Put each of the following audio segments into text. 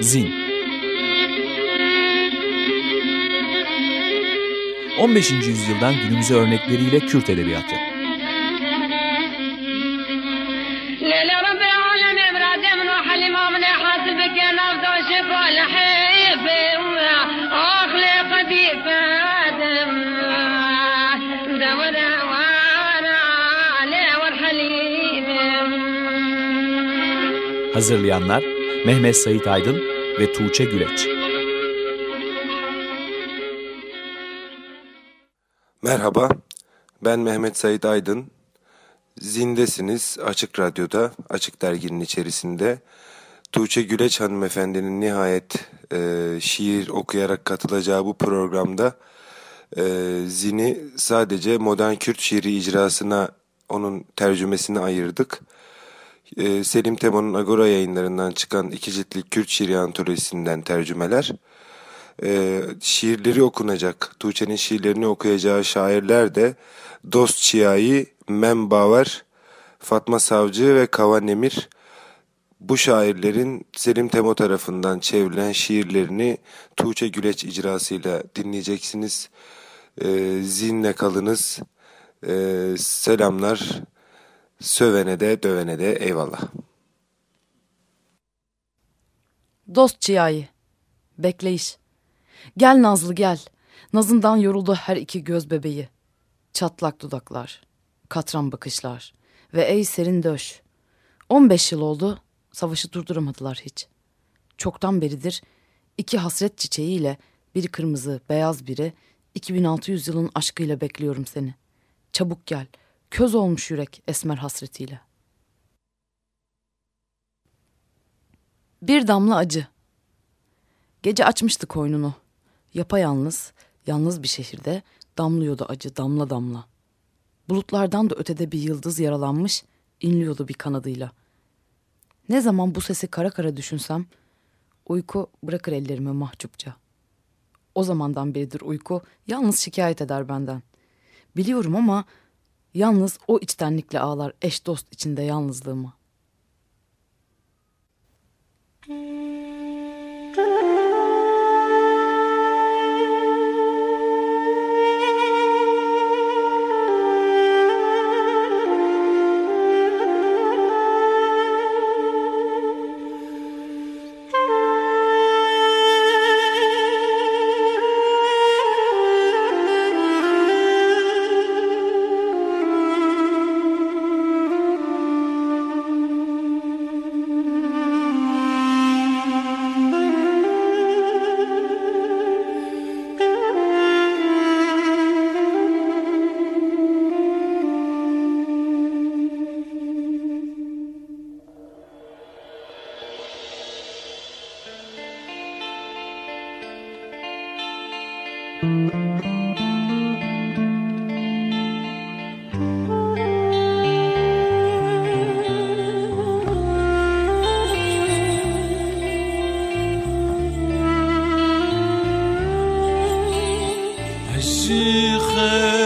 Zin 15. yüzyıldan günümüze örnekleriyle Kürt Edebiyatı Hazırlayanlar Mehmet Sait Aydın ve Tuğçe Güleç. Merhaba, ben Mehmet Sait Aydın. Zindesiniz Açık Radyo'da, Açık Dergi'nin içerisinde. Tuğçe Güleç hanımefendinin nihayet e, şiir okuyarak katılacağı bu programda e, Zin'i sadece modern Kürt şiiri icrasına onun tercümesini ayırdık. E, Selim Temo'nun Agora yayınlarından çıkan iki ciltlik Kürt şiiri antolojisinden tercümeler. E, şiirleri okunacak, Tuğçe'nin şiirlerini okuyacağı şairler de Dost Çiyayi, Mem Baver, Fatma Savcı ve Kavan Emir. Bu şairlerin Selim Temo tarafından çevrilen şiirlerini Tuğçe Güleç icrasıyla dinleyeceksiniz. E, zinle kalınız. E, selamlar. Sövene de dövene de eyvallah. Dost Cihayi, bekleyiş. Gel Nazlı gel. Nazından yoruldu her iki göz bebeği. Çatlak dudaklar, katran bakışlar ve ey serin döş. 15 yıl oldu, savaşı durduramadılar hiç. Çoktan beridir iki hasret çiçeğiyle, biri kırmızı, beyaz biri, 2600 yılın aşkıyla bekliyorum seni. Çabuk gel.'' Köz olmuş yürek esmer hasretiyle. Bir damla acı. Gece açmıştı koynunu. Yapayalnız, yalnız bir şehirde damlıyordu acı damla damla. Bulutlardan da ötede bir yıldız yaralanmış, inliyordu bir kanadıyla. Ne zaman bu sesi kara kara düşünsem, uyku bırakır ellerimi mahcupça. O zamandan beridir uyku yalnız şikayet eder benden. Biliyorum ama Yalnız o içtenlikle ağlar eş dost içinde yalnızlığıma. 是黑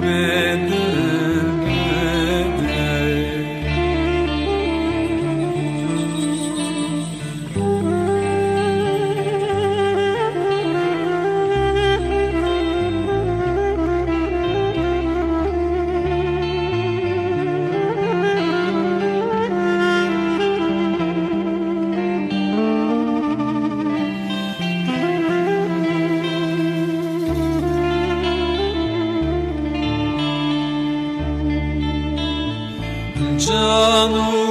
been canul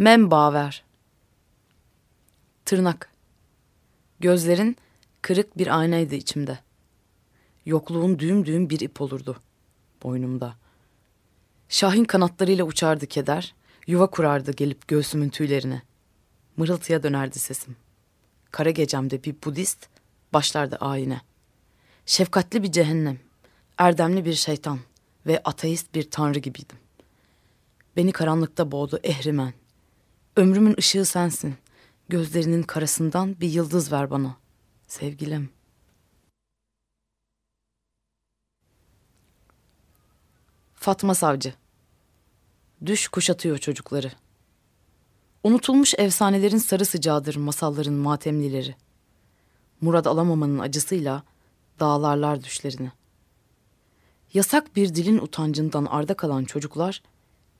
Membaver. Tırnak. Gözlerin kırık bir aynaydı içimde. Yokluğun düğüm düğüm bir ip olurdu boynumda. Şahin kanatlarıyla uçardı keder, yuva kurardı gelip göğsümün tüylerine. Mırıltıya dönerdi sesim. Kara gecemde bir Budist başlardı ayine. Şefkatli bir cehennem, erdemli bir şeytan ve ateist bir tanrı gibiydim. Beni karanlıkta boğdu ehrimen. Ömrümün ışığı sensin. Gözlerinin karasından bir yıldız ver bana. Sevgilim. Fatma Savcı Düş kuşatıyor çocukları. Unutulmuş efsanelerin sarı sıcağıdır masalların matemlileri. Murad alamamanın acısıyla dağlarlar düşlerini. Yasak bir dilin utancından arda kalan çocuklar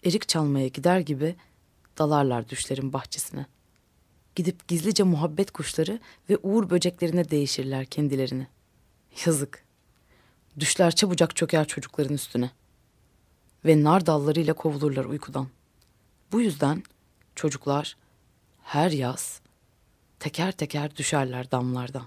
erik çalmaya gider gibi dalarlar düşlerin bahçesine. Gidip gizlice muhabbet kuşları ve uğur böceklerine değişirler kendilerini. Yazık. Düşler çabucak çöker çocukların üstüne. Ve nar dallarıyla kovulurlar uykudan. Bu yüzden çocuklar her yaz teker teker düşerler damlardan.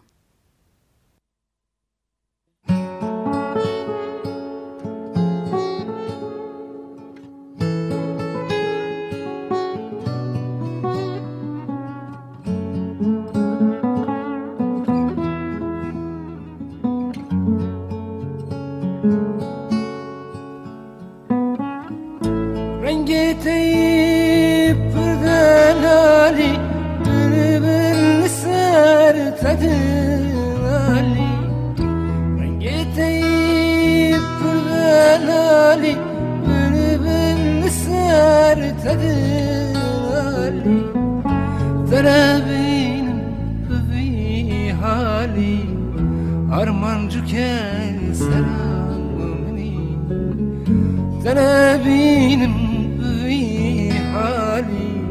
ولی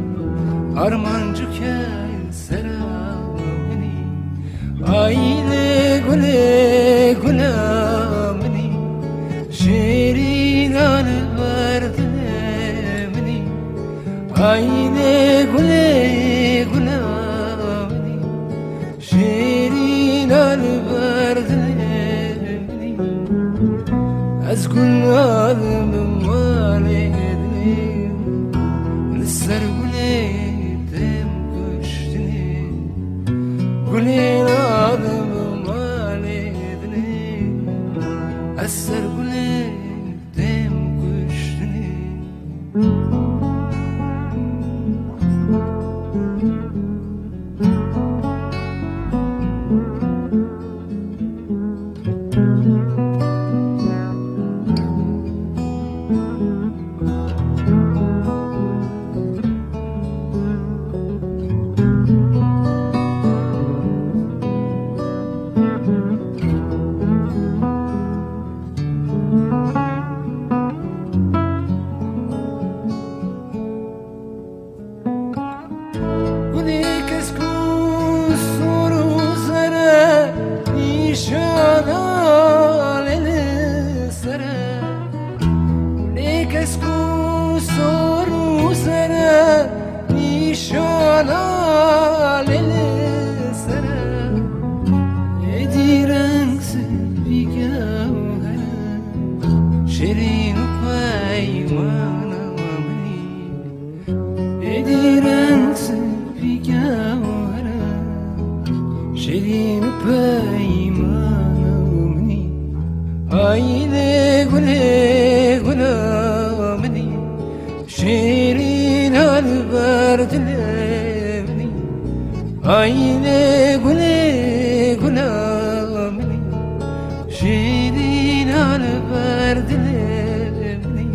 آرمانجو که سرم منی. آینه گل گلم منی. شیرینان برده منی. آینه گل گلم منی. شیرینان برده منی. از گلال ser شدیم پیمانمونی. آینه گله گل گلامنی شیرین حال بر دلمنی آینه گل گلامنی شیرین حال بر دلمنی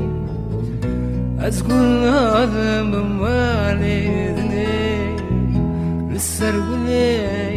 از گل آدم بمالدنی لسر گله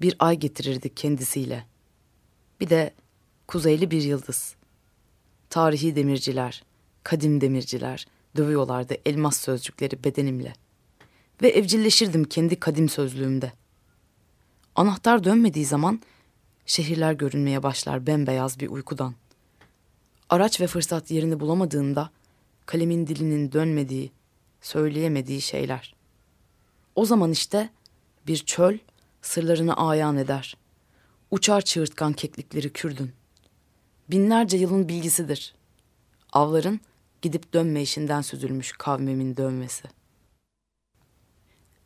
bir ay getirirdi kendisiyle. Bir de kuzeyli bir yıldız. Tarihi demirciler, kadim demirciler dövüyorlardı elmas sözcükleri bedenimle. Ve evcilleşirdim kendi kadim sözlüğümde. Anahtar dönmediği zaman şehirler görünmeye başlar bembeyaz bir uykudan. Araç ve fırsat yerini bulamadığında kalemin dilinin dönmediği, söyleyemediği şeyler. O zaman işte bir çöl sırlarını ayan eder. Uçar çığırtkan keklikleri Kürdün. Binlerce yılın bilgisidir. Avların gidip dönme işinden süzülmüş kavmimin dönmesi.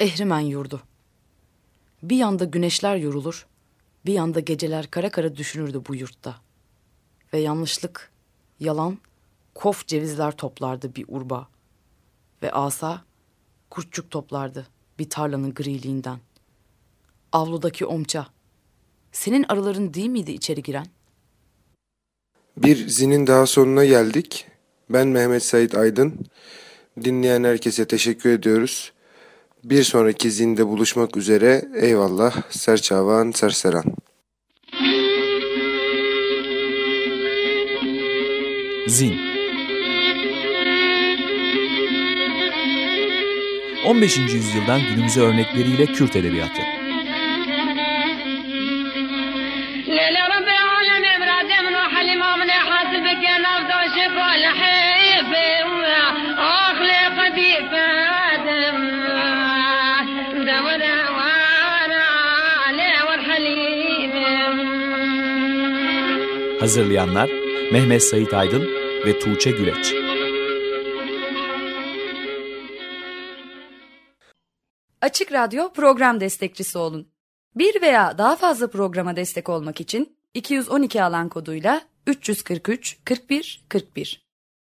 Ehrimen yurdu. Bir yanda güneşler yorulur, bir yanda geceler kara kara düşünürdü bu yurtta. Ve yanlışlık, yalan kof cevizler toplardı bir urba ve asa kurtçuk toplardı bir tarlanın griliğinden. Avludaki omça, senin arıların değil miydi içeri giren? Bir zinin daha sonuna geldik. Ben Mehmet Sait Aydın. Dinleyen herkese teşekkür ediyoruz. Bir sonraki zinde buluşmak üzere. Eyvallah. Serçavan Serseran. Zin 15. yüzyıldan günümüze örnekleriyle Kürt Edebiyatı. Hazırlayanlar Mehmet Sait Aydın ve Tuğçe Güleç. Açık Radyo program destekçisi olun. Bir veya daha fazla programa destek olmak için 212 alan koduyla 343 41 41